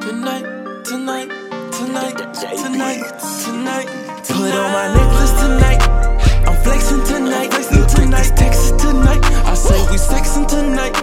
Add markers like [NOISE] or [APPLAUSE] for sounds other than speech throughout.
Tonight, tonight, tonight, tonight, tonight. Put on my necklace tonight. I'm flexing tonight. Tonight. Texas tonight. I say we sexing tonight.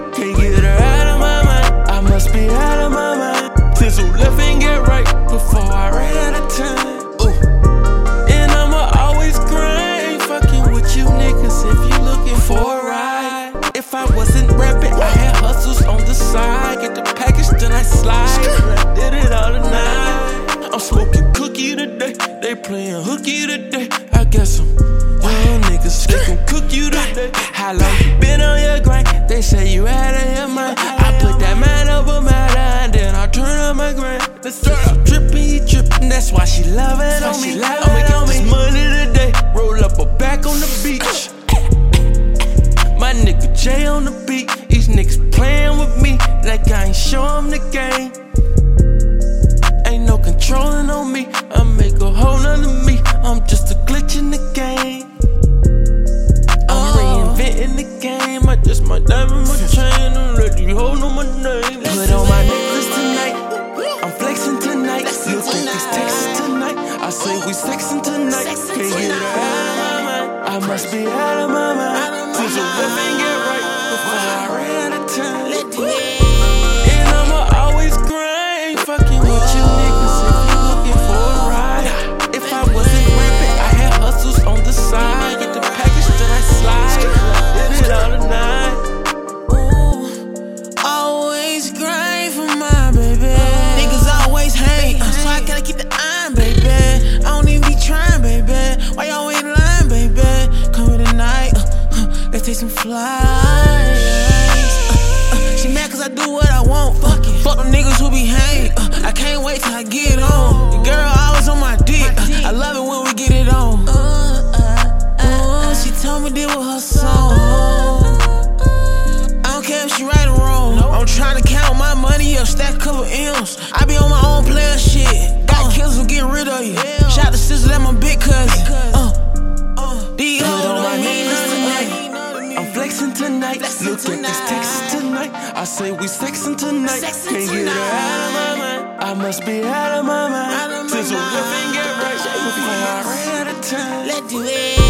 They playing hooky today. I guess some young niggas they gon' cook you today. How long you been on your grind? They say you out of your mind. I put that man over my line, then I turn on my grind. Let's. Trippin', you that's why she love it on me. Whole nother me. I'm just a glitch in the game. I'm reinventing the game. I just my diamond, [LAUGHS] my chain. I'm ready, hold on my name. Put on my necklace tonight. I'm flexing tonight. You think it's Texas tonight? I say we sexing tonight. Can't get out of my mind. I must be out of my take some flights. Uh, uh, she mad cause I do what I want. Fuck it. Fuck them niggas who be hang. Uh, I can't wait till I get on. The girl always on my dick. I love it when we get it on. Uh, she told me this was her song. I don't care if she right or wrong. I'm trying to count my money up, stack a couple M's. I be on my own player shit. Got kills who get rid of you. Shout to sister, that my big cousin. Tonight. Look at this Texas tonight. I say we sexing tonight. Sexing Can't get her out of my mind. I must be out of my Out of mind. my Since we mind. get right before I ran out of time. Let's do it.